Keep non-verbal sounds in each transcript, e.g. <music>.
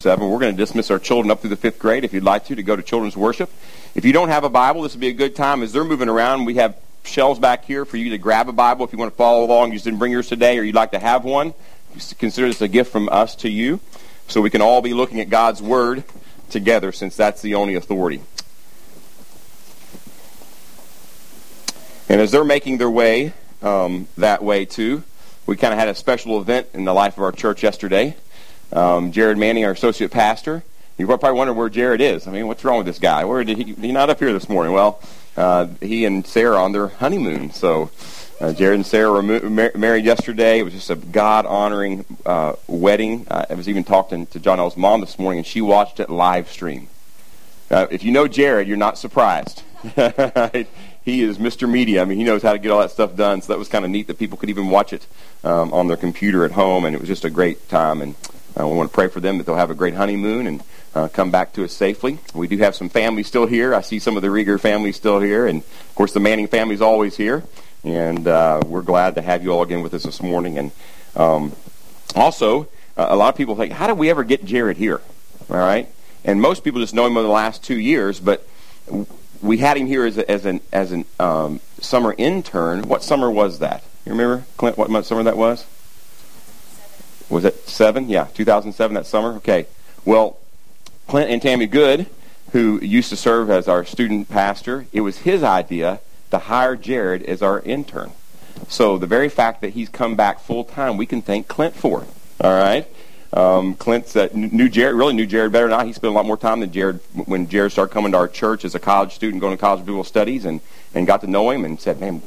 7. We're going to dismiss our children up through the fifth grade if you'd like to, to go to children's worship. If you don't have a Bible, this would be a good time. As they're moving around, we have shelves back here for you to grab a Bible if you want to follow along. You just didn't bring yours today or you'd like to have one. Consider this a gift from us to you so we can all be looking at God's Word together since that's the only authority. And as they're making their way um, that way too, we kind of had a special event in the life of our church yesterday. Um, Jared Manning, our associate pastor, you probably wonder where Jared is. I mean, what's wrong with this guy? Where did he? He not up here this morning? Well, uh, he and Sarah on their honeymoon. So uh, Jared and Sarah were mar- married yesterday. It was just a God honoring uh, wedding. Uh, I was even talking to John L's mom this morning, and she watched it live stream. Uh, if you know Jared, you're not surprised. <laughs> he is Mr. Media. I mean, he knows how to get all that stuff done. So that was kind of neat that people could even watch it um, on their computer at home, and it was just a great time. And uh, we want to pray for them that they'll have a great honeymoon and uh, come back to us safely. We do have some family still here. I see some of the Rieger family still here, and of course the Manning family is always here. And uh, we're glad to have you all again with us this morning. And um, also, uh, a lot of people think, how did we ever get Jared here? All right, and most people just know him over the last two years, but we had him here as, a, as an as an um, summer intern. What summer was that? You remember, Clint? What summer that was? Was it seven? Yeah, 2007. That summer. Okay. Well, Clint and Tammy Good, who used to serve as our student pastor, it was his idea to hire Jared as our intern. So the very fact that he's come back full time, we can thank Clint for. All right. Um, Clint uh, knew Jared, really knew Jared better than I. He spent a lot more time than Jared when Jared started coming to our church as a college student, going to college biblical studies, and, and got to know him and said, man,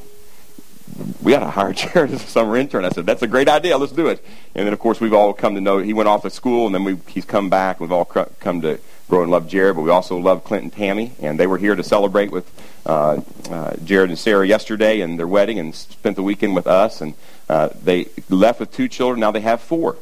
we ought to hire Jared as a summer intern. I said, that's a great idea. Let's do it. And then, of course, we've all come to know, he went off to school, and then we, he's come back. We've all come to grow and love Jared, but we also love Clint and Tammy, and they were here to celebrate with uh, uh, Jared and Sarah yesterday and their wedding and spent the weekend with us. And uh, they left with two children. Now they have four.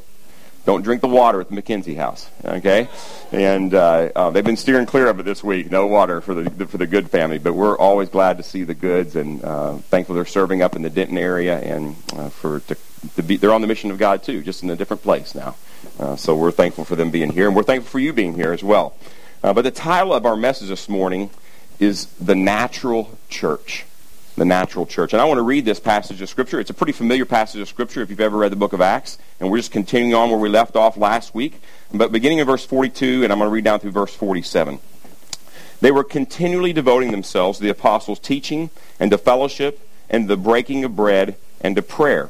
Don't drink the water at the McKenzie house, okay? And uh, uh, they've been steering clear of it this week. No water for the for the Good family, but we're always glad to see the Goods and uh, thankful they're serving up in the Denton area and uh, for to, to be they're on the mission of God too, just in a different place now. Uh, so we're thankful for them being here, and we're thankful for you being here as well. Uh, but the title of our message this morning is the natural church the natural church. And I want to read this passage of Scripture. It's a pretty familiar passage of Scripture if you've ever read the book of Acts. And we're just continuing on where we left off last week. But beginning in verse 42, and I'm going to read down through verse 47. They were continually devoting themselves to the apostles' teaching and to fellowship and the breaking of bread and to prayer.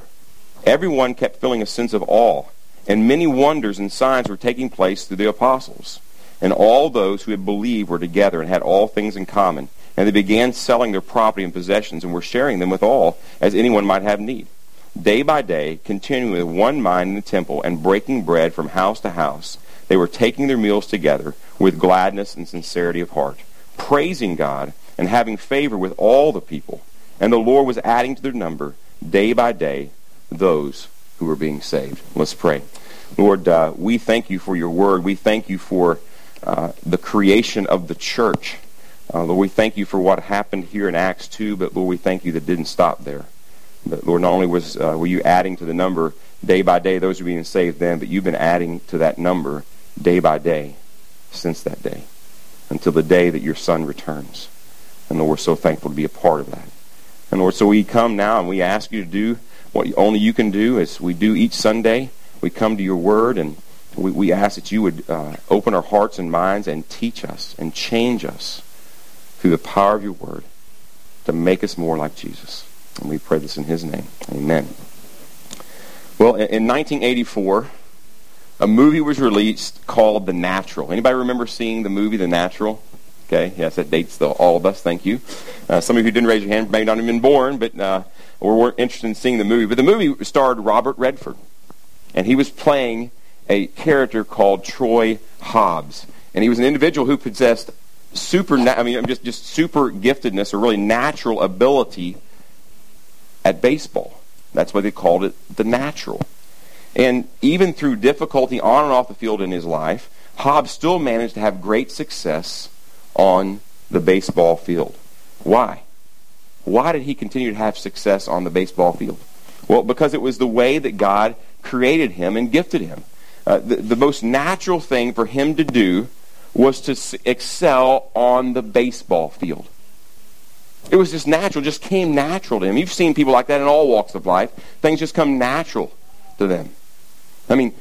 Everyone kept feeling a sense of awe, and many wonders and signs were taking place through the apostles. And all those who had believed were together and had all things in common and they began selling their property and possessions and were sharing them with all, as anyone might have need. Day by day, continuing with one mind in the temple and breaking bread from house to house, they were taking their meals together with gladness and sincerity of heart, praising God and having favor with all the people. And the Lord was adding to their number day by day those who were being saved. Let's pray. Lord, uh, we thank you for your word. We thank you for uh, the creation of the church. Uh, Lord, we thank you for what happened here in Acts 2, but Lord, we thank you that didn't stop there. But Lord, not only was uh, were you adding to the number day by day, those who are being saved then, but you've been adding to that number day by day since that day until the day that your son returns. And Lord, we're so thankful to be a part of that. And Lord, so we come now and we ask you to do what only you can do as we do each Sunday. We come to your word and we, we ask that you would uh, open our hearts and minds and teach us and change us through the power of your word to make us more like Jesus. And we pray this in his name. Amen. Well, in 1984, a movie was released called The Natural. Anybody remember seeing the movie The Natural? Okay, yes, that dates the, all of us. Thank you. Uh, some of you who didn't raise your hand may not have been born, but uh, or weren't interested in seeing the movie. But the movie starred Robert Redford, and he was playing a character called Roy Hobbs, and he was an individual who possessed super, I mean, just, just super giftedness or really natural ability at baseball. That's why they called it the natural. And even through difficulty on and off the field in his life, Hobbs still managed to have great success on the baseball field. Why? Why did he continue to have success on the baseball field? Well, because it was the way that God created him and gifted him. uh, the, the most natural thing for him to do was to excel on the baseball field. It was just natural, just came natural to him. You've seen people like that in all walks of life. Things just come natural to them. I mean,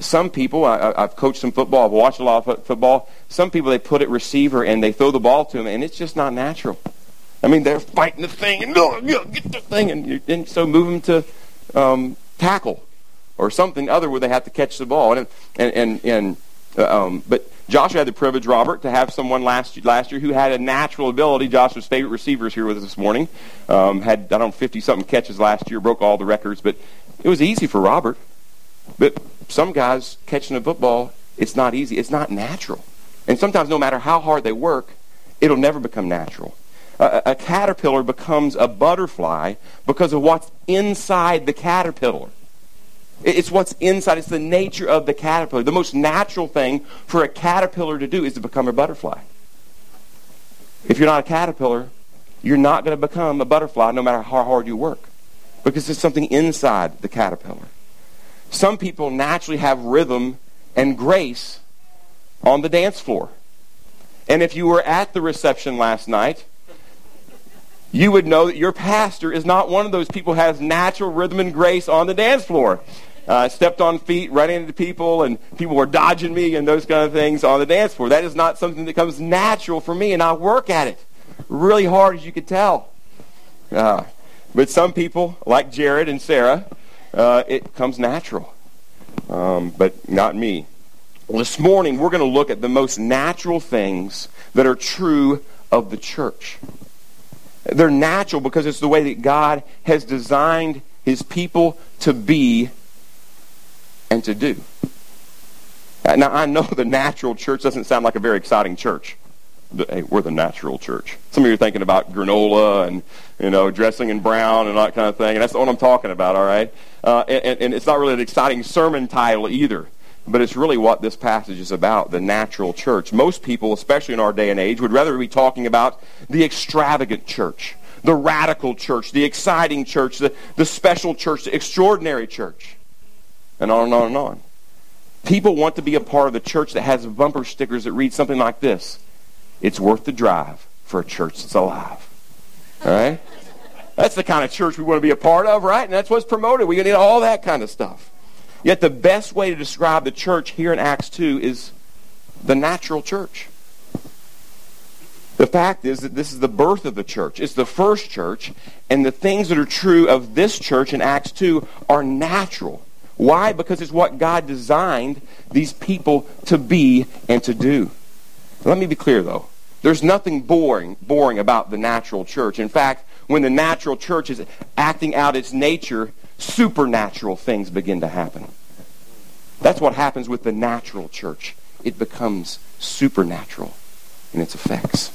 some people, I, have coached some football, I've watched a lot of football. Some people, they put it receiver and they throw the ball to him, and it's just not natural. I mean, they're fighting the thing, and get the thing, and, and so move them to um, tackle or something other where they have to catch the ball. And, and, and, and uh, um, but Joshua had the privilege, Robert, to have someone last last year who had a natural ability. Joshua's favorite receivers here with us this morning. Um, had I don't know fifty something catches last year, broke all the records, but it was easy for Robert. But some guys catching a football, it's not easy. It's not natural, and sometimes no matter how hard they work, it'll never become natural. A, a caterpillar becomes a butterfly because of what's inside the caterpillar. It's what's inside. It's the nature of the caterpillar. The most natural thing for a caterpillar to do is to become a butterfly. If you're not a caterpillar, you're not going to become a butterfly no matter how hard you work because there's something inside the caterpillar. Some people naturally have rhythm and grace on the dance floor. And if you were at the reception last night, you would know that your pastor is not one of those people who has natural rhythm and grace on the dance floor. Uh, stepped on feet, running into people, and people were dodging me and those kind of things on the dance floor. That is not something that comes natural for me, and I work at it really hard, as you could tell. Uh, but some people, like Jared and Sarah, uh, it comes natural. Um, but not me. Well, this morning, we're going to look at the most natural things that are true of the church. They're natural because it's the way that God has designed his people to be and to do. Now, I know <laughs> the natural church doesn't sound like a very exciting church. Hey, we're the natural church. Some of you are thinking about granola and, you know, dressing in brown and that kind of thing. And that's what I'm talking about, all right? Uh, and, and it's not really an exciting sermon title either. But it's really what this passage is about, the natural church. Most people, especially in our day and age, would rather be talking about the extravagant church, the radical church, the exciting church, the, the special church, the extraordinary church, and on and on and on. People want to be a part of the church that has bumper stickers that read something like this. It's worth the drive for a church that's alive. All right? That's the kind of church we want to be a part of, right? And that's what's promoted. We need all that kind of stuff. Yet the best way to describe the church here in Acts 2 is the natural church. The fact is that this is the birth of the church. It's the first church, and the things that are true of this church in Acts 2 are natural. Why? Because it's what God designed these people to be and to do. Let me be clear, though. There's nothing boring, boring about the natural church. In fact, when the natural church is acting out its nature, supernatural things begin to happen. That's what happens with the natural church. It becomes supernatural in its effects.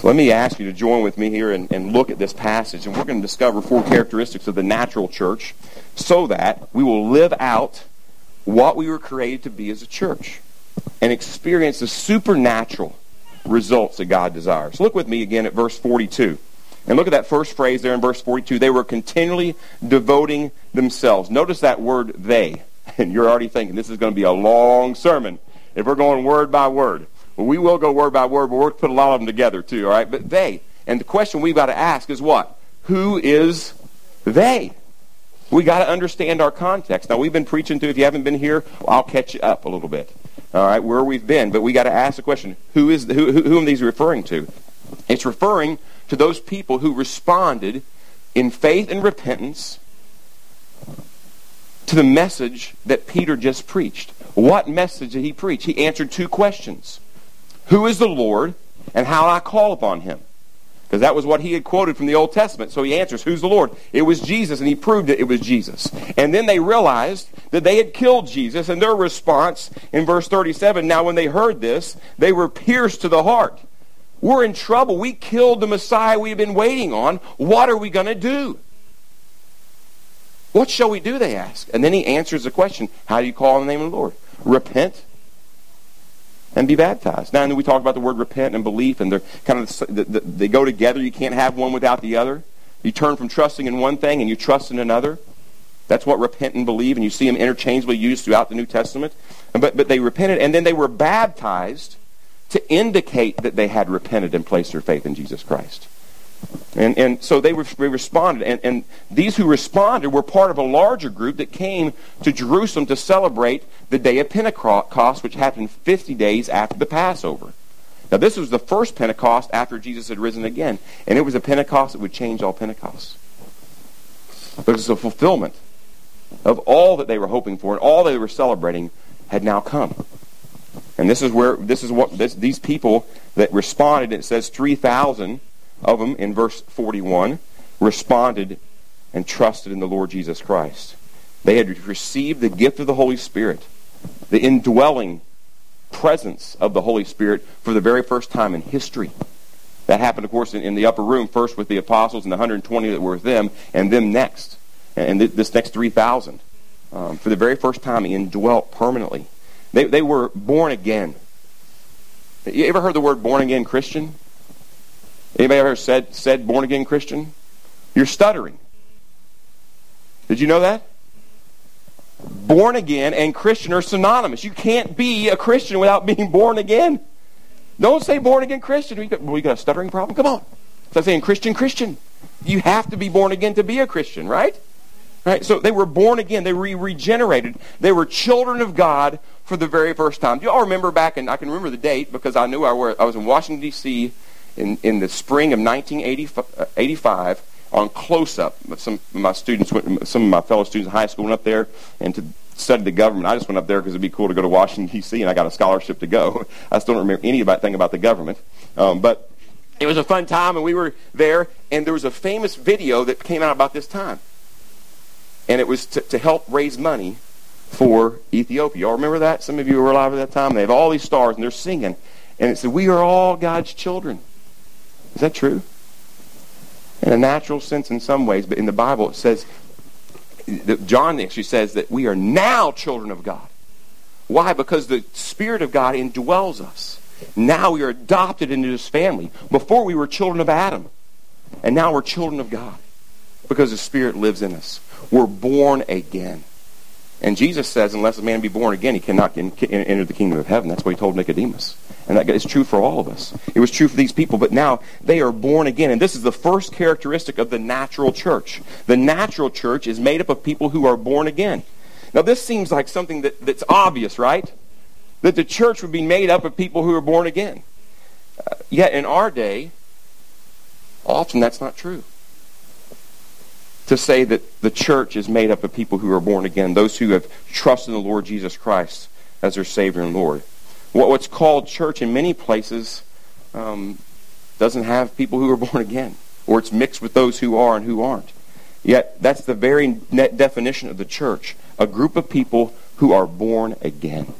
So let me ask you to join with me here and, and look at this passage, and we're going to discover four characteristics of the natural church so that we will live out what we were created to be as a church and experience the supernatural results that God desires. Look with me again at verse 42. And look at that first phrase there in verse 42. They were continually devoting themselves. Notice that word they. <laughs> And you're already thinking this is going to be a long sermon if we're going word by word. Well, we will go word by word, but we'll put a lot of them together too, all right? But they. And the question we've got to ask is what? Who is they? We got to understand our context. Now, we've been preaching to, if you haven't been here, I'll catch you up a little bit. All right, where we've been. But we got to ask the question, who is who, who, whom these referring to? It's referring to those people who responded in faith and repentance to the message that Peter just preached. What message did he preach? He answered two questions. Who is the Lord and how I call upon him? Because that was what he had quoted from the Old Testament. So he answers, Who's the Lord? It was Jesus, and he proved it, it was Jesus. And then they realized that they had killed Jesus, and their response in verse 37 now, when they heard this, they were pierced to the heart. We're in trouble. We killed the Messiah we've been waiting on. What are we going to do? What shall we do, they ask. And then he answers the question How do you call on the name of the Lord? Repent and be baptized. Now, we talk about the word repent and belief, and they're kind of they go together. You can't have one without the other. You turn from trusting in one thing and you trust in another. That's what repent and believe, and you see them interchangeably used throughout the New Testament. But, but they repented, and then they were baptized to indicate that they had repented and placed their faith in Jesus Christ. And, and so they, they responded. And, and these who responded were part of a larger group that came to Jerusalem to celebrate the day of Pentecost, which happened 50 days after the Passover. Now, this was the first Pentecost after Jesus had risen again. And it was a Pentecost that would change all Pentecosts. But it's a fulfillment of all that they were hoping for and all they were celebrating had now come. And this is where this is what this, these people that responded. It says three thousand of them in verse forty-one responded and trusted in the Lord Jesus Christ. They had received the gift of the Holy Spirit, the indwelling presence of the Holy Spirit for the very first time in history. That happened, of course, in, in the upper room, first with the apostles and the 120 that were with them, and them next. And th- this next 3,000. Um, for the very first time, indwelt permanently. They, they were born again. You ever heard the word born again Christian? Anybody ever said, said born again Christian? You're stuttering. Did you know that? Born again and Christian are synonymous. You can't be a Christian without being born again. Don't say born again Christian. We got, we got a stuttering problem? Come on. Like saying Christian, Christian. You have to be born again to be a Christian, right? Right? So they were born again. They were regenerated. They were children of God for the very first time. Do you all remember back, and I can remember the date because I knew I, were, I was in Washington, D.C. In, in the spring of 1985 uh, on close-up. Some of my students, went, some of my fellow students in high school went up there and to studied the government. I just went up there because it'd be cool to go to Washington, D.C., and I got a scholarship to go. <laughs> I still don't remember anything about the government. Um, but it was a fun time, and we were there, and there was a famous video that came out about this time. And it was to, to help raise money for Ethiopia. Y'all remember that? Some of you were alive at that time. They have all these stars, and they're singing. And it said, We are all God's children. Is that true? In a natural sense, in some ways, but in the Bible, it says John actually says that we are now children of God. Why? Because the Spirit of God indwells us. Now we are adopted into His family. Before we were children of Adam. And now we're children of God. Because the Spirit lives in us. We're born again. And Jesus says, unless a man be born again, he cannot enter the kingdom of heaven. That's what he told Nicodemus. And that is true for all of us. It was true for these people, but now they are born again. And this is the first characteristic of the natural church. The natural church is made up of people who are born again. Now, this seems like something that, that's obvious, right? That the church would be made up of people who are born again. Uh, yet in our day, often that's not true to say that the church is made up of people who are born again, those who have trusted in the Lord Jesus Christ as their Savior and Lord. What's called church in many places um, doesn't have people who are <laughs> born again, or it's mixed with those who are and who aren't. Yet that's the very net definition of the church a group of people who are born again,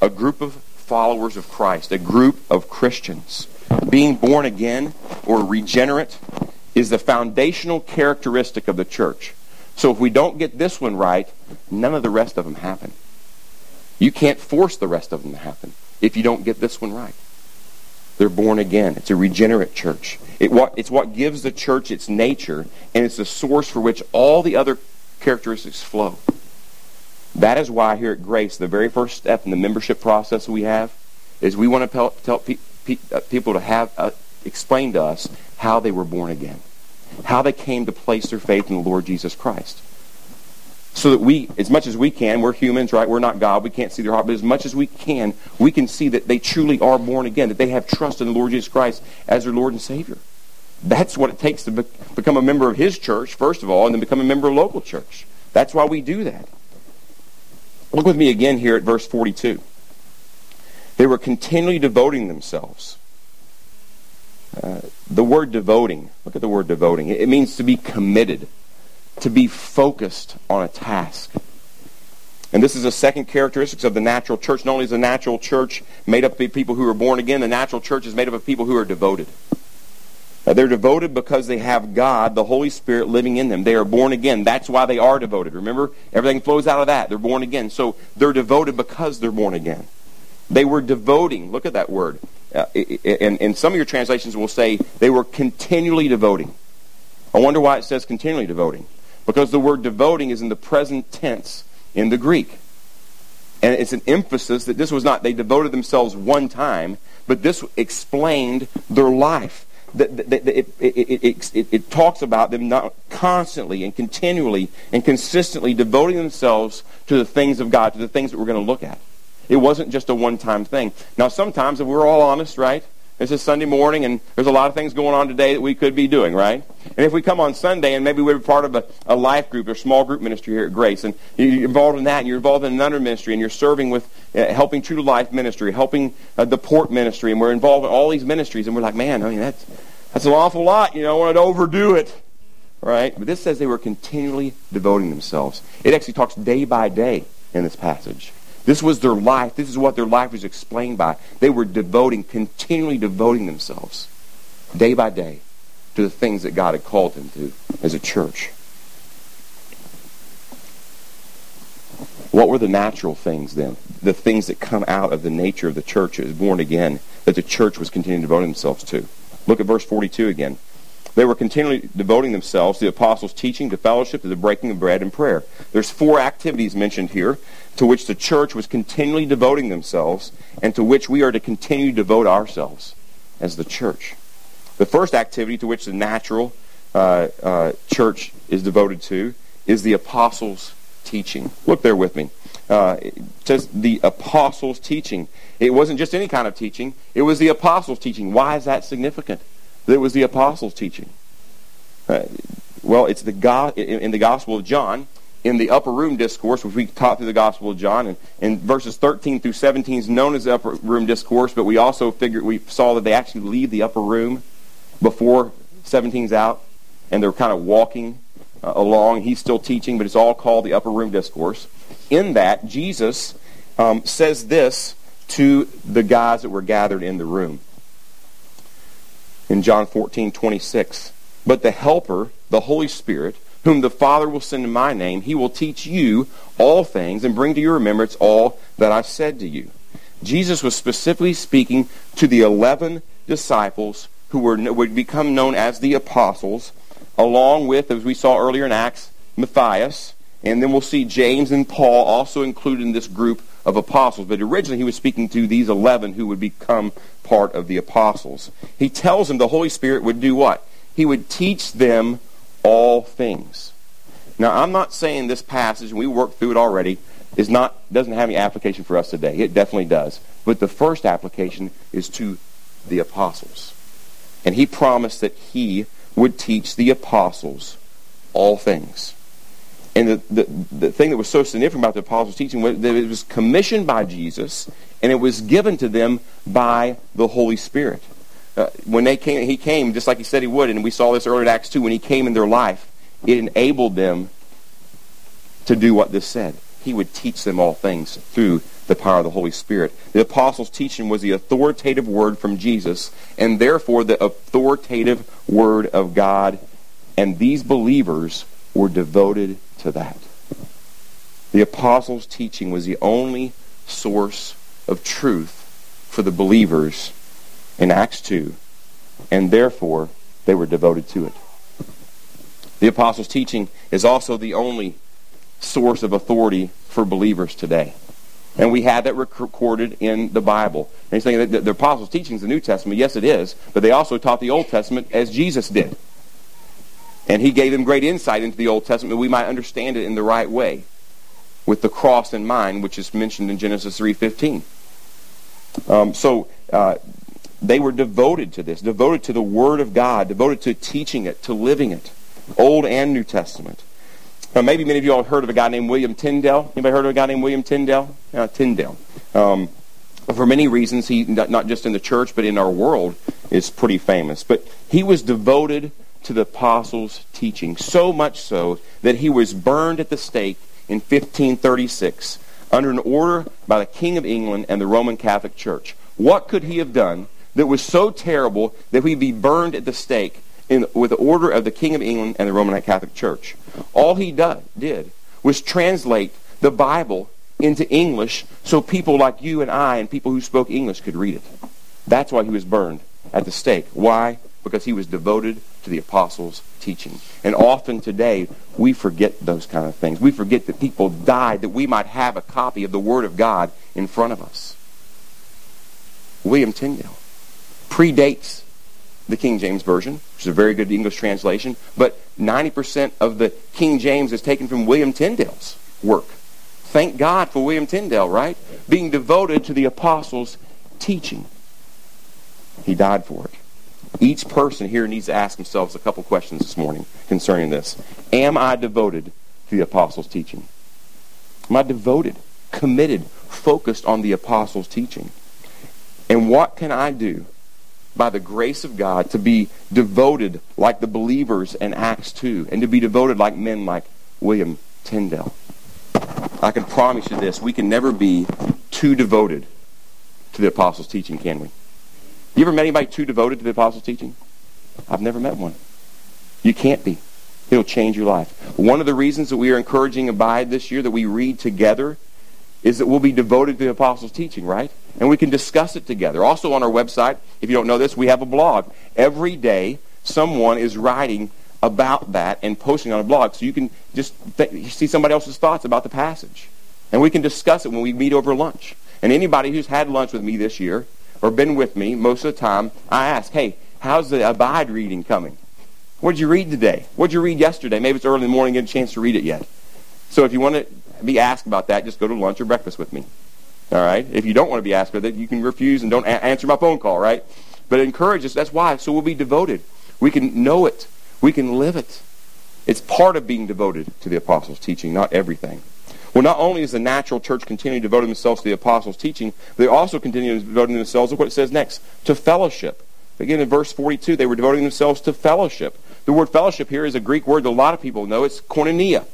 a group of followers of Christ, a group of Christians. Being born again or regenerate is the foundational characteristic of the church. So if we don't get this one right, none of the rest of them happen. You can't force the rest of them to happen if you don't get this one right. They're born again. It's a regenerate church. It what, it's what gives the church its nature, and it's the source for which all the other characteristics flow. That is why here at Grace, the very first step in the membership process we have is we want to tell, tell pe- pe- uh, people to have uh, explain to us how they were born again, how they came to place their faith in the Lord Jesus Christ. So that we, as much as we can, we're humans, right? We're not God. We can't see their heart. But as much as we can, we can see that they truly are born again, that they have trust in the Lord Jesus Christ as their Lord and Savior. That's what it takes to be- become a member of His church, first of all, and then become a member of a local church. That's why we do that. Look with me again here at verse 42. They were continually devoting themselves uh, the word devoting, look at the word devoting. It, means to be committed, to be focused on a task. And this is a second characteristic of the natural church. Not only is the natural church made up of people who are born again, the natural church is made up of people who are devoted. Uh, they're devoted because they have God, the Holy Spirit, living in them. They are born again. That's why they are devoted. Remember, everything flows out of that. They're born again. So they're devoted because they're born again. They were devoting. Look at that word. Uh, and, and some of your translations will say they were continually devoting. I wonder why it says continually devoting. because the word devoting is in the present tense in the Greek. And it's an emphasis that this was not, they devoted themselves one time, but this explained their life. It, it, it, it, talks about them not constantly and continually and consistently devoting themselves to the things of God, to the things that we're going to look at. It wasn't just a one-time thing. Now, sometimes, if we're all honest, right, This is Sunday morning, and there's a lot of things going on today that we could be doing, right? And if we come on Sunday, and maybe we're part of a, a life group or small group ministry here at Grace, and you're involved in that, and you're involved in another ministry, and you're serving with uh, helping True to Life ministry, helping uh, the Port ministry, and we're involved in all these ministries, and we're like, man, I mean, that's, that's an awful lot. You know, I want to overdo it, right? But this says they were continually devoting themselves. It actually talks day by day in this passage. This was their life. This is what their life was explained by. They were devoting, continually devoting themselves, day by day, to the things that God had called them to as a church. What were the natural things then? The things that come out of the nature of the church as born again, that the church was continuing devoting themselves to. Look at verse 42 again. They were continually devoting themselves to the apostles' teaching, to fellowship, to the breaking of bread and prayer. There's four activities mentioned here to which the church was continually devoting themselves and to which we are to continue to devote ourselves as the church. The first activity to which the natural uh, uh, church is devoted to is the apostles' teaching. Look there with me. Uh, says the apostles' teaching. It wasn't just any kind of teaching. It was the apostles' teaching. Why is that significant? That was the apostles' teaching? Uh, well, it's the go- in the Gospel of John, in the upper room discourse, which we taught through the Gospel of John, and, and verses 13 through 17 is known as the upper room discourse, but we also figured we saw that they actually leave the upper room before 17's out, and they're kind of walking uh, along. He's still teaching, but it's all called the upper room discourse. In that, Jesus um, says this to the guys that were gathered in the room in John 14, 26. But the Helper, the Holy Spirit, whom the Father will send in my name, he will teach you all things and bring to your remembrance all that I've said to you. Jesus was specifically speaking to the 11 disciples who were, would become known as the apostles, along with, as we saw earlier in Acts, Matthias, and then we'll see James and Paul also included in this group of apostles. But originally he was speaking to these 11 who would become part of the apostles. He tells them the Holy Spirit would do what? He would teach them all things. Now, I'm not saying this passage, and we worked through it already, is not doesn't have any application for us today. It definitely does. But the first application is to the apostles. And he promised that he would teach the apostles all things. And the, the, the thing that was so significant about the apostles' teaching was that it was commissioned by Jesus and it was given to them by the Holy Spirit. Uh, when they came, he came just like he said he would, and we saw this earlier in Acts 2. When he came in their life, it enabled them to do what this said. He would teach them all things through the power of the Holy Spirit. The apostles' teaching was the authoritative word from Jesus, and therefore the authoritative word of God. And these believers were devoted to that. The apostles' teaching was the only source of truth for the believers in Acts 2, and therefore they were devoted to it. The apostles' teaching is also the only source of authority for believers today. And we have that recorded in the Bible. And he's saying that the apostles' teaching is the New Testament. Yes, it is. But they also taught the Old Testament as Jesus did. And he gave him great insight into the Old Testament. We might understand it in the right way with the cross in mind, which is mentioned in Genesis 3.15. Um, so uh, they were devoted to this, devoted to the Word of God, devoted to teaching it, to living it, Old and New Testament. Now, maybe many of you all heard of a guy named William Tyndale. Anybody heard of a guy named William Tyndale? Uh, Tyndale. Um, for many reasons, he not just in the church but in our world is pretty famous. But he was devoted to the apostles' teaching, so much so that he was burned at the stake in 1536 under an order by the King of England and the Roman Catholic Church. What could he have done that was so terrible that he'd be burned at the stake in, with the order of the King of England and the Roman Catholic Church? All he did, did was translate the Bible into English so people like you and I and people who spoke English could read it. That's why he was burned at the stake. Why? Because he was devoted to the apostles' teaching. And often today, we forget those kind of things. We forget that people died that we might have a copy of the Word of God in front of us. William Tyndale predates the King James Version, which is a very good English translation, but 90% of the King James is taken from William Tyndale's work. Thank God for William Tyndale, right? Being devoted to the apostles' teaching. He died for it. Each person here needs to ask themselves a couple questions this morning concerning this. Am I devoted to the apostles' teaching? Am I devoted, committed, focused on the apostles' teaching? And what can I do by the grace of God to be devoted like the believers in Acts 2 and to be devoted like men like William Tyndale? I can promise you this. We can never be too devoted to the apostles' teaching, can we? You ever met anybody too devoted to the apostles' teaching? I've never met one. You can't be. It'll change your life. One of the reasons that we are encouraging Abide this year, that we read together, is that we'll be devoted to the apostles' teaching, right? And we can discuss it together. Also on our website, if you don't know this, we have a blog. Every day, someone is writing about that and posting on a blog. So you can just th- see somebody else's thoughts about the passage. And we can discuss it when we meet over lunch. And anybody who's had lunch with me this year or been with me most of the time, I ask, hey, how's the Abide reading coming? What did you read today? What did you read yesterday? Maybe it's early in the morning, get a chance to read it yet. So if you want to be asked about that, just go to lunch or breakfast with me. All right? If you don't want to be asked about that, you can refuse and don't a- answer my phone call, right? But encourage us. That's why. So we'll be devoted. We can know it. We can live it. It's part of being devoted to the apostles' teaching, not everything. Well, not only is the natural church continuing devoting themselves to the apostles' teaching, they also continue devoting themselves, look what it says next, to fellowship. Again, in verse 42, they were devoting themselves to fellowship. The word fellowship here is a Greek word that a lot of people know. It's koinonia.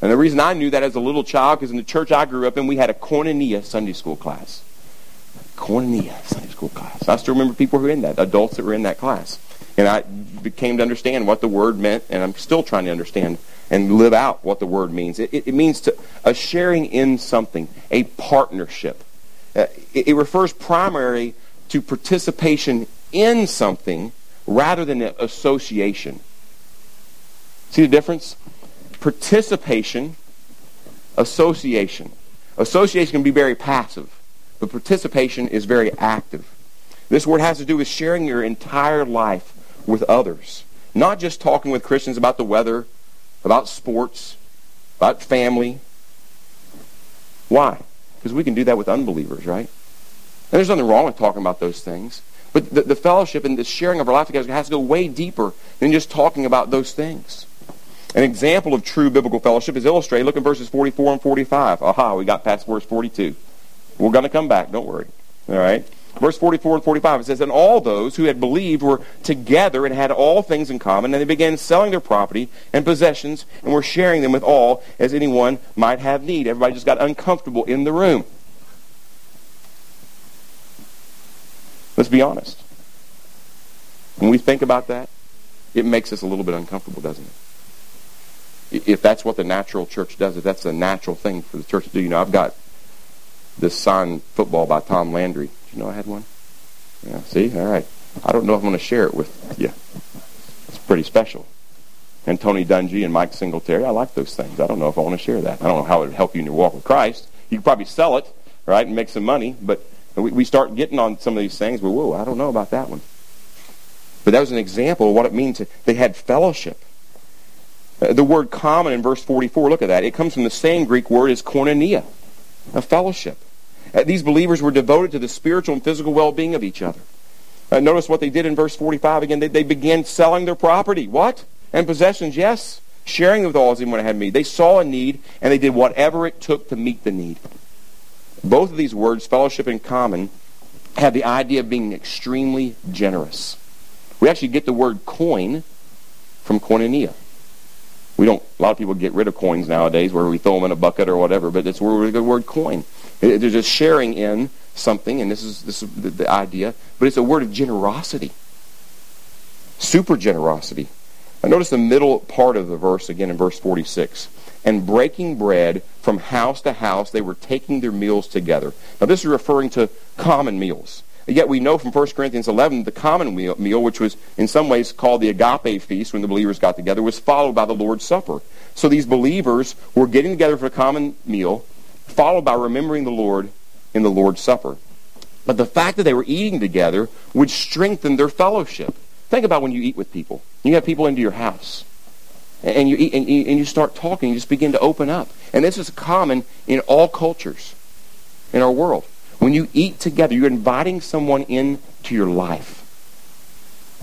And the reason I knew that as a little child, because in the church I grew up in, we had a koinonia Sunday school class. Koinonia Sunday school class. I still remember people who were in that, adults that were in that class. And I came to understand what the word meant, and I'm still trying to understand and live out what the word means. It, it, it means to, a sharing in something, a partnership. Uh, it, it refers primarily to participation in something rather than association. See the difference? Participation, association. Association can be very passive, but participation is very active. This word has to do with sharing your entire life with others. Not just talking with Christians about the weather, about sports, about family. Why? Because we can do that with unbelievers, right? And there's nothing wrong with talking about those things. But the, the fellowship and the sharing of our life together has to go way deeper than just talking about those things. An example of true biblical fellowship is illustrated. Look at verses 44 and 45. Aha, we got past verse 42. We're going to come back. Don't worry. All right? Verse 44 and 45, it says, And all those who had believed were together and had all things in common, and they began selling their property and possessions and were sharing them with all as anyone might have need. Everybody just got uncomfortable in the room. Let's be honest. When we think about that, it makes us a little bit uncomfortable, doesn't it? If that's what the natural church does, if that's a natural thing for the church to do, you know, I've got this signed football by Tom Landry you know I had one? Yeah, see? All right. I don't know if I'm going to share it with you. It's pretty special. And Tony Dungy and Mike Singletary, I like those things. I don't know if I want to share that. I don't know how it would help you in your walk with Christ. You could probably sell it, right, and make some money, but we, we start getting on some of these things, but whoa, I don't know about that one. But that was an example of what it means. To, they had fellowship. Uh, the word common in verse 44, look at that. It comes from the same Greek word as koinonia, a fellowship. These believers were devoted to the spiritual and physical well-being of each other. Uh, notice what they did in verse 45 again. They, they began selling their property. What? And possessions, yes. Sharing with all as anyone had need. They saw a need, and they did whatever it took to meet the need. Both of these words, fellowship and common, have the idea of being extremely generous. We actually get the word coin from koinonia. We don't. A lot of people get rid of coins nowadays, where we throw them in a bucket or whatever. But it's where we get the word coin. They're just sharing in something, and this is this is the, the idea. But it's a word of generosity, super generosity. I notice the middle part of the verse again in verse 46. And breaking bread from house to house, they were taking their meals together. Now, this is referring to common meals. Yet we know from 1 Corinthians 11 the common meal, meal, which was in some ways called the agape feast when the believers got together, was followed by the Lord's Supper. So these believers were getting together for a common meal, followed by remembering the Lord in the Lord's Supper. But the fact that they were eating together would strengthen their fellowship. Think about when you eat with people. You have people into your house. And you, eat, and and you start talking. You just begin to open up. And this is common in all cultures in our world. When you eat together, you're inviting someone into your life.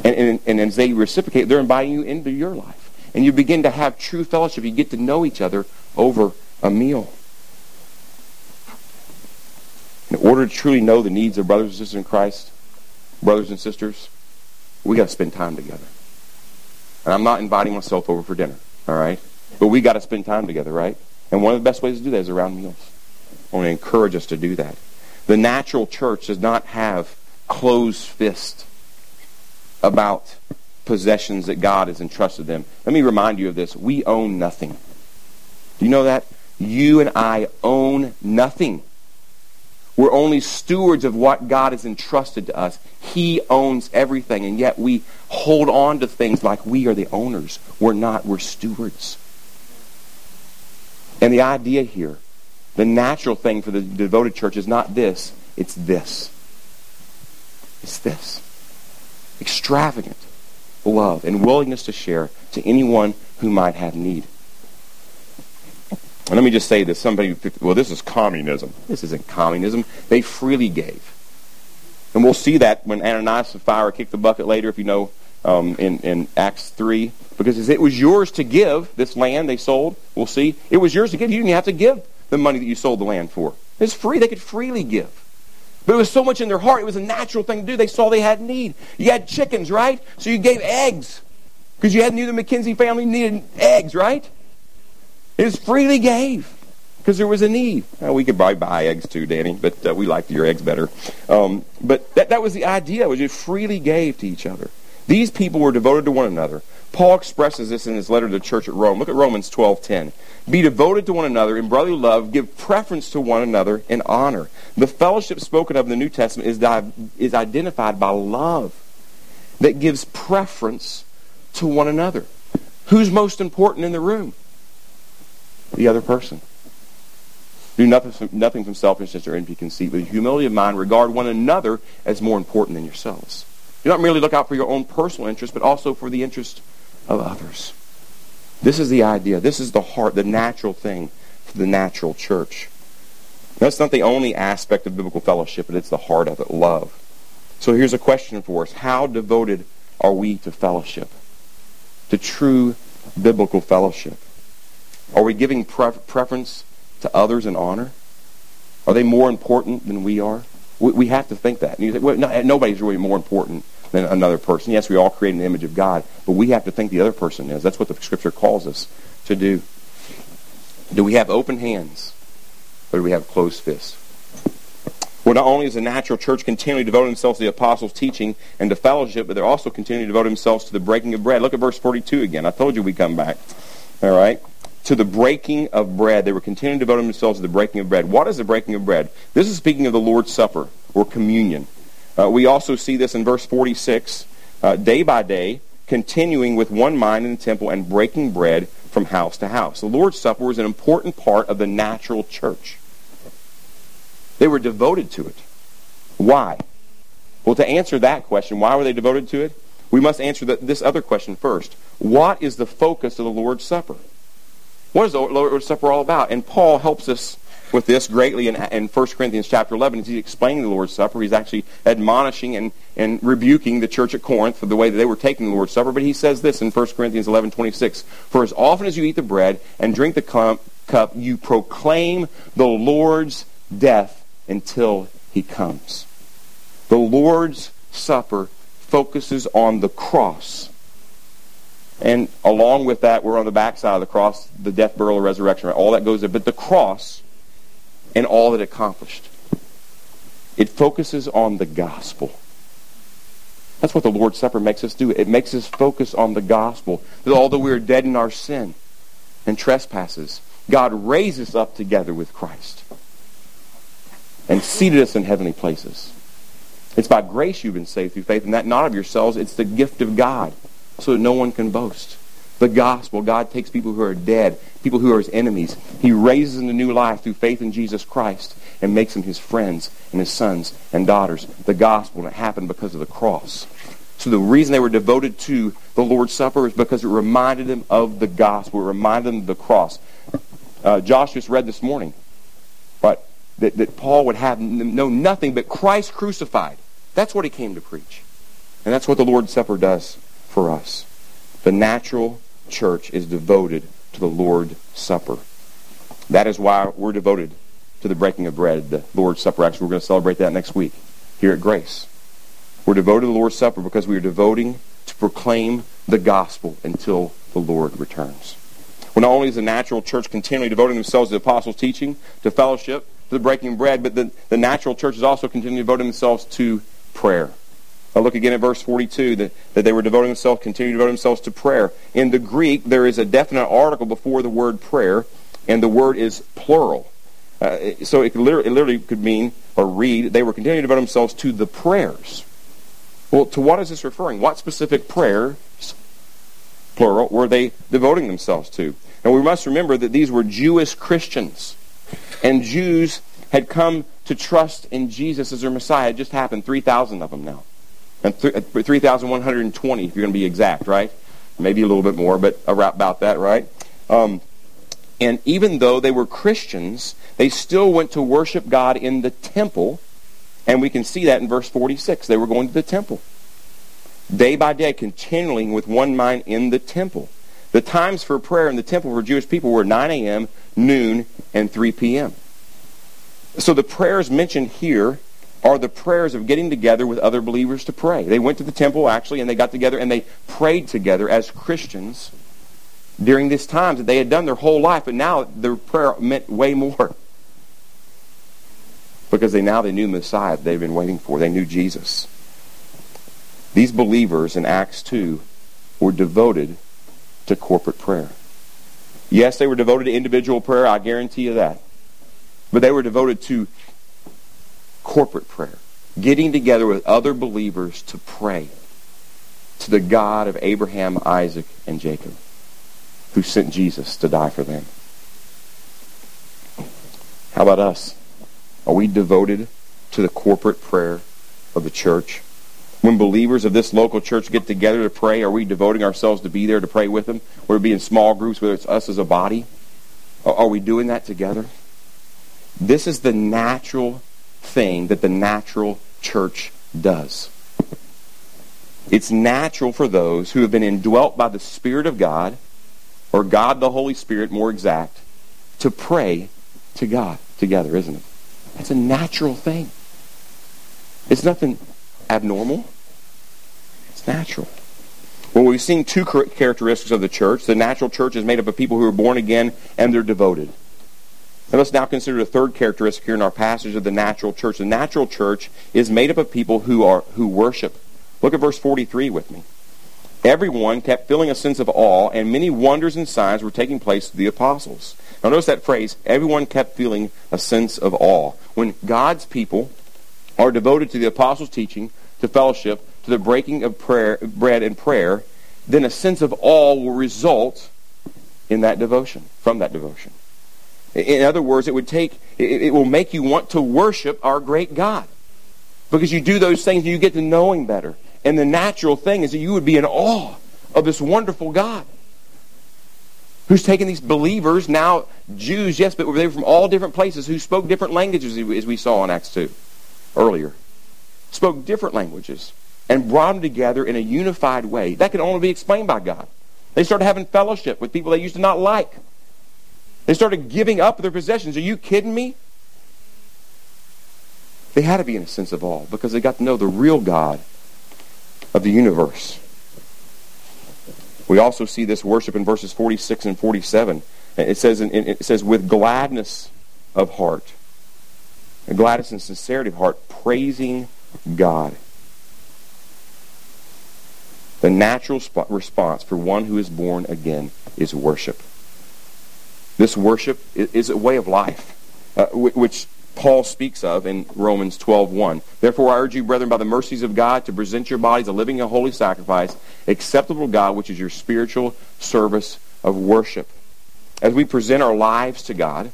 And, and, and as they reciprocate, they're inviting you into your life. And you begin to have true fellowship. You get to know each other over a meal. In order to truly know the needs of brothers and sisters in Christ, brothers and sisters, we got to spend time together. And I'm not inviting myself over for dinner, all right? But we got to spend time together, right? And one of the best ways to do that is around meals. I want to encourage us to do that. The natural church does not have closed fist about possessions that God has entrusted them. Let me remind you of this. We own nothing. Do you know that? You and I own nothing. We're only stewards of what God has entrusted to us. He owns everything, and yet we hold on to things like we are the owners. We're not. We're stewards. And the idea here, the natural thing for the devoted church is not this, it's this. It's this. Extravagant love and willingness to share to anyone who might have need. And let me just say this. Somebody, well, this is communism. This isn't communism. They freely gave. And we'll see that when Ananias and Sapphira kicked the bucket later, if you know, um, in, in Acts 3. Because it was yours to give, this land they sold. We'll see. It was yours to give. You didn't have to give the money that you sold the land for. It's free. They could freely give. But it was so much in their heart, it was a natural thing to do. They saw they had need. You had chickens, right? So you gave eggs. Because you had knew the McKinsey family needed eggs, right? It was freely gave because there was a need. Well, we could probably buy eggs too, Danny, but uh, we liked your eggs better. Um, but that, that was the idea, was you freely gave to each other. These people were devoted to one another. Paul expresses this in his letter to the church at Rome. Look at Romans 12:10. Be devoted to one another in brotherly love, give preference to one another in honor. The fellowship spoken of in the New Testament is, di- is identified by love that gives preference to one another. Who's most important in the room? The other person. Do nothing from, nothing from selfishness or envy, conceit, but humility of mind, regard one another as more important than yourselves. Do not merely look out for your own personal interest, but also for the interest of others. This is the idea. This is the heart, the natural thing for the natural church. That's not the only aspect of biblical fellowship, but it's the heart of it, love. So here's a question for us. How devoted are we to fellowship? To true biblical fellowship? Are we giving pre- preference to others in honor? Are they more important than we are? We, we have to think that. Say, well, no, nobody's really more important than another person. Yes, we all create an image of God, but we have to think the other person is. That's what the Scripture calls us to do. Do we have open hands, or do we have closed fists? Well, not only is the natural church continually devoting themselves to the apostles' teaching and to fellowship, but they're also continuing to devote themselves to the breaking of bread. Look at verse 42 again. I told you we'd come back. All right? To the breaking of bread. They were continuing to devote themselves to the breaking of bread. What is the breaking of bread? This is speaking of the Lord's Supper or communion. Uh, we also see this in verse 46, uh, day by day, continuing with one mind in the temple and breaking bread from house to house. The Lord's Supper was an important part of the natural church. They were devoted to it. Why? Well, to answer that question, why were they devoted to it? We must answer the, this other question first. What is the focus of the Lord's Supper? What is the Lord's Supper all about? And Paul helps us with this greatly in, in 1 Corinthians chapter 11. As he's explaining the Lord's Supper, he's actually admonishing and, and rebuking the church at Corinth for the way that they were taking the Lord's Supper. But he says this in 1 Corinthians 11, 26. For as often as you eat the bread and drink the cup, you proclaim the Lord's death until he comes. The Lord's Supper focuses on the cross and along with that, we're on the backside of the cross, the death, burial, and resurrection, right? all that goes there. But the cross and all that it accomplished, it focuses on the gospel. That's what the Lord's Supper makes us do. It makes us focus on the gospel. That although we are dead in our sin and trespasses, God raised us up together with Christ and seated us in heavenly places. It's by grace you've been saved through faith, and that not of yourselves. It's the gift of God, so that no one can boast. The gospel, God takes people who are dead, people who are his enemies. He raises them to new life through faith in Jesus Christ and makes them his friends and his sons and daughters. The gospel, and it happened because of the cross. So the reason they were devoted to the Lord's Supper is because it reminded them of the gospel. It reminded them of the cross. Uh, Josh just read this morning, but that, that Paul would have know nothing but Christ crucified. That's what he came to preach. And that's what the Lord's Supper does for us. The natural church is devoted to the Lord's Supper. That is why we're devoted to the breaking of bread, the Lord's Supper. Actually, we're going to celebrate that next week here at Grace. We're devoted to the Lord's Supper because we are devoting to proclaim the gospel until the Lord returns. Well, not only is the natural church continually devoting themselves to the apostles' teaching, to fellowship, to the breaking of bread, but the, the natural church is also continually devoting themselves to prayer. I'll look again at verse 42, that, that they were devoting themselves, continue to devote themselves to prayer. In the Greek, there is a definite article before the word prayer, and the word is plural. Uh, so it, literally, it literally could mean, or read, they were continuing to devote themselves to the prayers. Well, to what is this referring? What specific prayers, plural, were they devoting themselves to? And we must remember that these were Jewish Christians. And Jews had come to trust in Jesus as their Messiah. It just happened, 3,000 of them now. And uh, 3,120, if you're going to be exact, right? Maybe a little bit more, but about that, right? Um, and even though they were Christians, they still went to worship God in the temple and we can see that in verse 46. They were going to the temple. Day by day, continually with one mind in the temple. The times for prayer in the temple for Jewish people were 9 a.m., noon, and 3 p.m. So the prayers mentioned here are the prayers of getting together with other believers to pray. They went to the temple, actually, and they got together and they prayed together as Christians during this time that they had done their whole life, but now their prayer meant way more because they now they knew Messiah they've been waiting for. They knew Jesus. These believers in Acts 2 were devoted to corporate prayer. Yes, they were devoted to individual prayer, I guarantee you that. But they were devoted to corporate prayer, getting together with other believers to pray to the God of Abraham, Isaac, and Jacob, who sent Jesus to die for them. How about us? Are we devoted to the corporate prayer of the church? When believers of this local church get together to pray, are we devoting ourselves to be there to pray with them? Whether it be in small groups, whether it's us as a body? Are we doing that together? This is the natural thing that the natural church does. It's natural for those who have been indwelt by the Spirit of God, or God the Holy Spirit, more exact, to pray to God together, isn't it? That's a natural thing. It's nothing abnormal. It's natural. Well, we've seen two characteristics of the church. The natural church is made up of people who are born again and they're devoted. Let's now consider the third characteristic here in our passage of the natural church. The natural church is made up of people who are who worship. Look at verse 43 with me. Everyone kept feeling a sense of awe, and many wonders and signs were taking place to the apostles. Now notice that phrase, everyone kept feeling a sense of awe. When God's people are devoted to the apostles' teaching, to fellowship, to the breaking of prayer, bread and prayer, then a sense of awe will result in that devotion, from that devotion. In other words, it would take, it will make you want to worship our great God. Because you do those things and you get to know Him better. And the natural thing is that you would be in awe of this wonderful God who's taken these believers, now Jews, yes, but they were from all different places who spoke different languages, as we saw in Acts 2 earlier. Spoke different languages and brought them together in a unified way. That can only be explained by God. They started having fellowship with people they used to not like. They started giving up their possessions. Are you kidding me? They had to be in a sense of awe because they got to know the real God of the universe. We also see this worship in verses 46 and 47. It says, it says with gladness of heart, gladness and sincerity of heart, praising God. The natural response for one who is born again is worship. This worship is a way of life, uh, which Paul speaks of in Romans 12:1. Therefore I urge you, brethren, by the mercies of God, to present your bodies a living and holy sacrifice, acceptable to God, which is your spiritual service of worship. As we present our lives to God,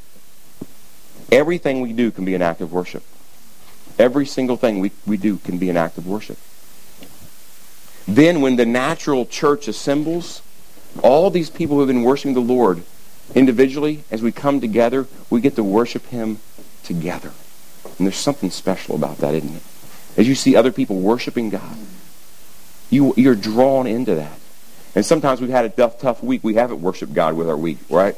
everything we do can be an act of worship. Every single thing we, we do can be an act of worship. Then when the natural church assembles, all these people who have been worshiping the Lord individually, as we come together, we get to worship him together. And there's something special about that, isn't it? As you see other people worshiping God, you, you're drawn into that. And sometimes we've had a tough, tough week. We haven't worshiped God with our week, right?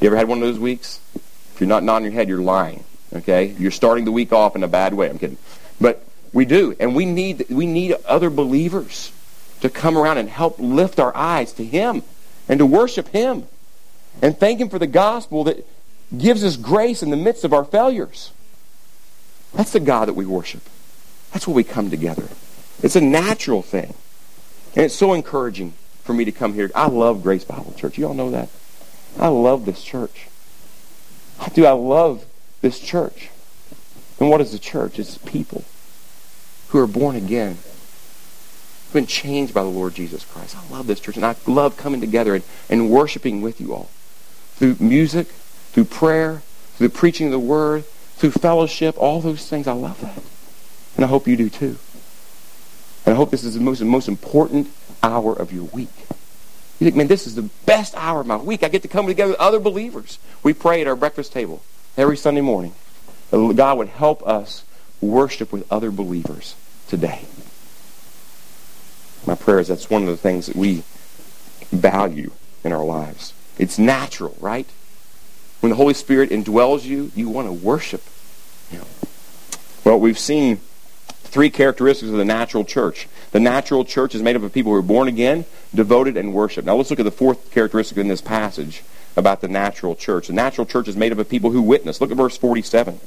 You ever had one of those weeks? If you're not nodding your head, you're lying. Okay? You're starting the week off in a bad way. I'm kidding. But we do. And we need, we need other believers to come around and help lift our eyes to Him and to worship Him and thank Him for the gospel that gives us grace in the midst of our failures. That's the God that we worship. That's where we come together. It's a natural thing. And it's so encouraging for me to come here. I love Grace Bible Church. You all know that. I love this church. I do. I love this church. And what is the church? It's people who are born again, who've been changed by the Lord Jesus Christ. I love this church. And I love coming together and, and worshiping with you all through music, through prayer, through preaching the word, through fellowship, all those things. I love that. And I hope you do too. And I hope this is the most, most important hour of your week. You think, man, this is the best hour of my week. I get to come together with other believers. We pray at our breakfast table every Sunday morning. God would help us worship with other believers today. My prayer is that's one of the things that we value in our lives. It's natural, right? When the Holy Spirit indwells you, you want to worship Him. Well, we've seen three characteristics of the natural church. The natural church is made up of people who are born again, devoted, and worship. Now let's look at the fourth characteristic in this passage about the natural church. The natural church is made up of people who witness. Look at verse 47.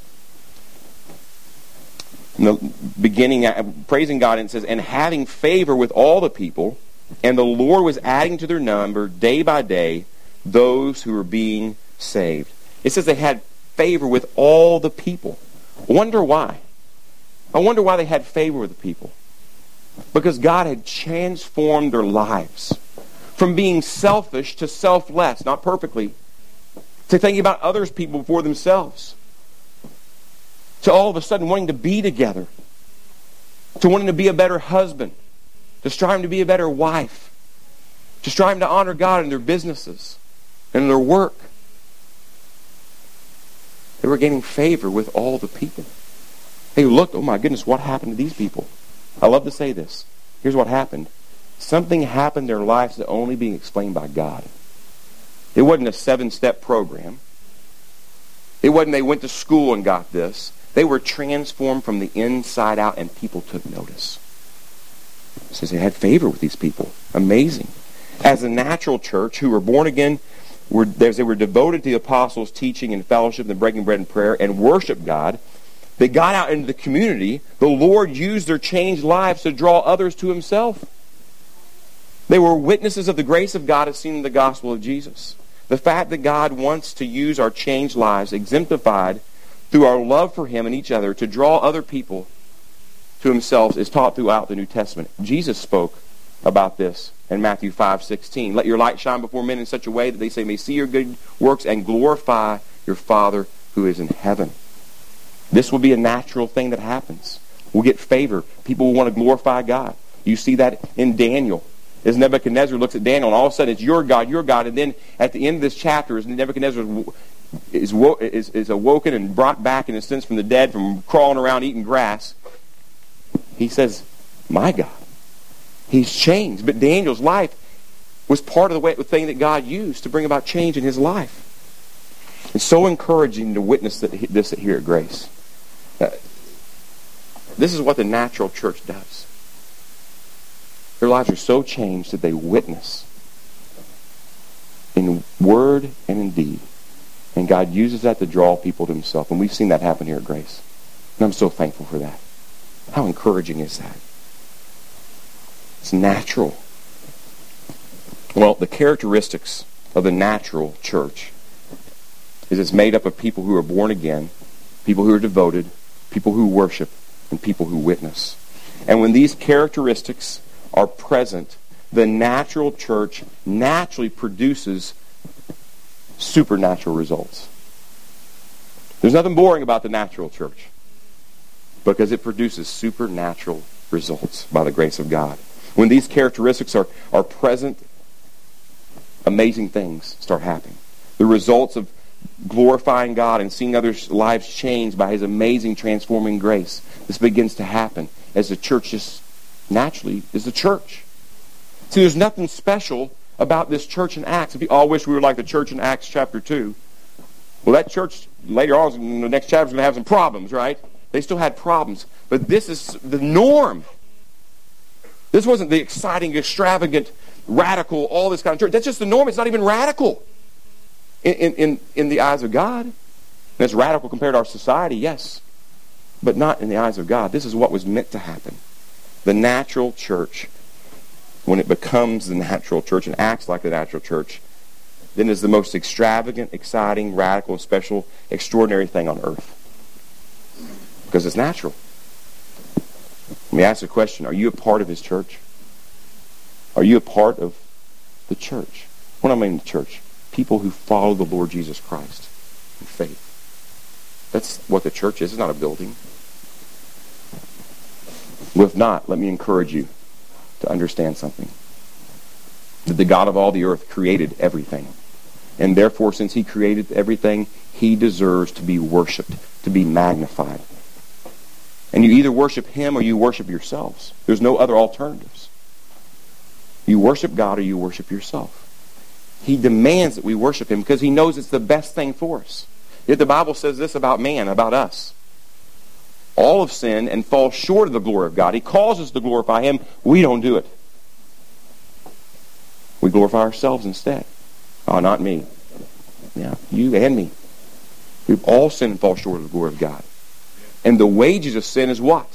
In the beginning, uh, praising God, and says, and having favor with all the people, and the Lord was adding to their number day by day those who were being saved. It says they had favor with all the people. Wonder why? I wonder why they had favor with the people. Because God had transformed their lives from being selfish to selfless, not perfectly, to thinking about others people before themselves, to all of a sudden wanting to be together, to wanting to be a better husband, to striving to be a better wife, to striving to honor God in their businesses and their work. They were gaining favor with all the people. They looked, oh my goodness, what happened to these people? I love to say this. Here's what happened. Something happened in their lives that only being explained by God. It wasn't a seven-step program. It wasn't they went to school and got this. They were transformed from the inside out, and people took notice. It says they had favor with these people. Amazing. As a natural church who were born again were, they were devoted to the apostles' teaching and fellowship and breaking bread and prayer and worship God. They got out into the community. The Lord used their changed lives to draw others to himself. They were witnesses of the grace of God as seen in the gospel of Jesus. The fact that God wants to use our changed lives, exemplified through our love for him and each other, to draw other people to himself is taught throughout the New Testament. Jesus spoke about this in Matthew 5:16. Let your light shine before men in such a way that they say may see your good works and glorify your Father who is in heaven. This will be a natural thing that happens. We'll get favor. People will want to glorify God. You see that in Daniel. As Nebuchadnezzar looks at Daniel, and all of a sudden it's your God, your God. And then at the end of this chapter, as Nebuchadnezzar is, is, is awoken and brought back, in a sense, from the dead, from crawling around eating grass, he says, My God. He's changed. But Daniel's life was part of the, way, the thing that God used to bring about change in his life. It's so encouraging to witness this here at Grace. Uh, this is what the natural church does. Their lives are so changed that they witness in word and in deed. And God uses that to draw people to himself. And we've seen that happen here at Grace. And I'm so thankful for that. How encouraging is that? It's natural. Well, the characteristics of the natural church is it's made up of people who are born again, people who are devoted, people who worship, and people who witness. And when these characteristics are present, the natural church naturally produces supernatural results. There's nothing boring about the natural church because it produces supernatural results by the grace of God. When these characteristics are, are present, amazing things start happening. The results of glorifying God and seeing others' lives changed by His amazing transforming grace. This begins to happen as the church just naturally is the church. See, there's nothing special about this church in Acts. If you all wish we were like the church in Acts chapter 2, well, that church later on in the next chapter is going to have some problems, right? They still had problems. But this is the norm. This wasn't the exciting, extravagant, radical, all this kind of church. That's just the norm. It's not even radical in, in, in the eyes of God. And it's radical compared to our society, yes. But not in the eyes of God. This is what was meant to happen. The natural church, when it becomes the natural church and acts like the natural church, then is the most extravagant, exciting, radical, special, extraordinary thing on earth. Because it's natural. Let me ask the question, are you a part of his church? Are you a part of the church? What do I mean the church? People who follow the Lord Jesus Christ in faith. That's what the church is. It's not a building. Well, if not, let me encourage you to understand something. That the God of all the earth created everything. And therefore, since he created everything, he deserves to be worshiped, to be magnified. And you either worship him or you worship yourselves. There's no other alternatives. You worship God or you worship yourself. He demands that we worship him because he knows it's the best thing for us. Yet the Bible says this about man, about us. All have sinned and fall short of the glory of God. He calls us to glorify him. We don't do it. We glorify ourselves instead. Oh, not me. Yeah, you and me. We've all sinned and fall short of the glory of God. And the wages of sin is what?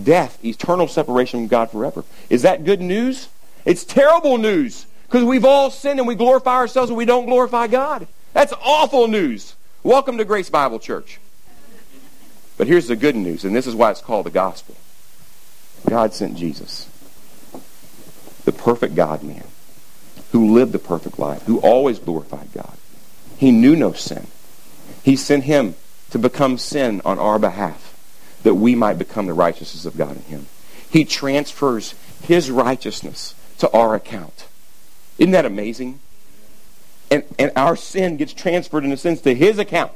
Death, eternal separation from God forever. Is that good news? It's terrible news because we've all sinned and we glorify ourselves and we don't glorify God. That's awful news. Welcome to Grace Bible Church. But here's the good news, and this is why it's called the gospel. God sent Jesus, the perfect God man, who lived the perfect life, who always glorified God. He knew no sin. He sent him to become sin on our behalf, that we might become the righteousness of God in him. He transfers his righteousness to our account. Isn't that amazing? And, and our sin gets transferred, in a sense, to his account.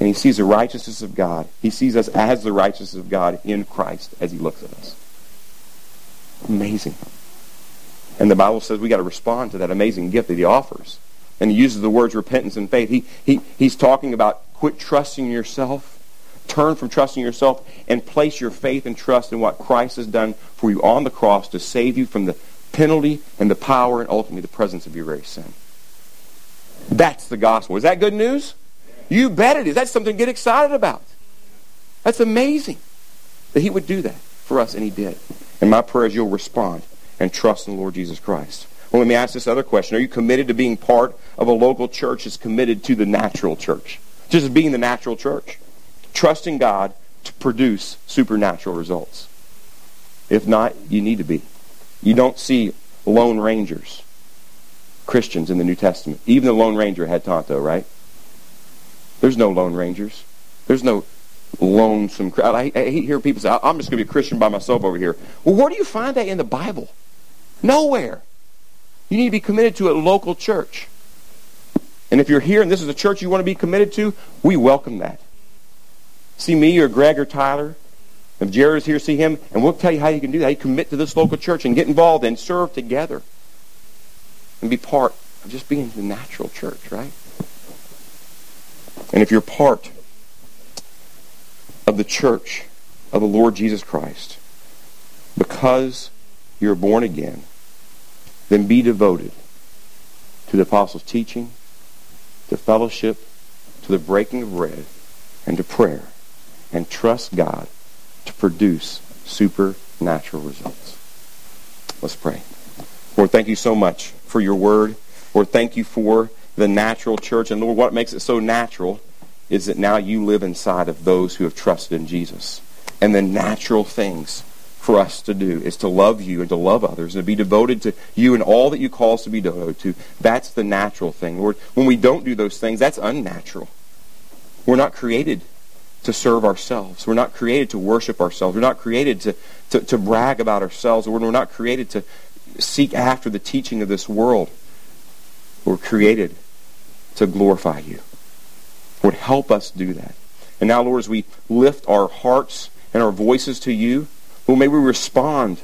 And he sees the righteousness of God. He sees us as the righteousness of God in Christ as he looks at us. Amazing. And the Bible says we got to respond to that amazing gift that he offers. And he uses the words repentance and faith. He, he, he's talking about quit trusting yourself, turn from trusting yourself, and place your faith and trust in what Christ has done for you on the cross to save you from the penalty and the power and ultimately the presence of your very sin. That's the gospel. Is that good news? You bet it is. That's something to get excited about. That's amazing that he would do that for us, and he did. And my prayer is you'll respond and trust in the Lord Jesus Christ. Well, let me ask this other question. Are you committed to being part of a local church that's committed to the natural church? Just being the natural church. Trusting God to produce supernatural results. If not, you need to be. You don't see lone rangers, Christians in the New Testament. Even the Lone Ranger had Tonto, right? There's no Lone Rangers. There's no lonesome crowd. I, I hearing people say, I'm just going to be a Christian by myself over here. Well, where do you find that in the Bible? Nowhere. You need to be committed to a local church. And if you're here and this is a church you want to be committed to, we welcome that. See me or Greg or Tyler. If Jared is here, see him, and we'll tell you how you can do that. You commit to this local church and get involved and serve together. And be part of just being the natural church, right? And if you're part of the church of the Lord Jesus Christ, because you're born again, then be devoted to the apostles' teaching, to fellowship, to the breaking of bread, and to prayer, and trust God to produce supernatural results. Let's pray. Lord, thank you so much for your word. Lord, thank you for the natural church. And Lord, what makes it so natural is that now you live inside of those who have trusted in Jesus. And the natural things for us to do is to love you and to love others and to be devoted to you and all that you call us to be devoted to. That's the natural thing. Lord, when we don't do those things, that's unnatural. We're not created to serve ourselves. We're not created to worship ourselves. We're not created to, to, to brag about ourselves. We're not created to seek after the teaching of this world. We're created to glorify you. Lord, help us do that. And now, Lord, as we lift our hearts and our voices to you, Lord, may we respond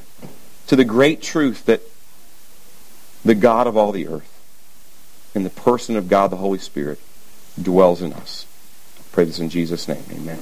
to the great truth that the God of all the earth and the person of God the Holy Spirit dwells in us. I pray this in Jesus' name. Amen.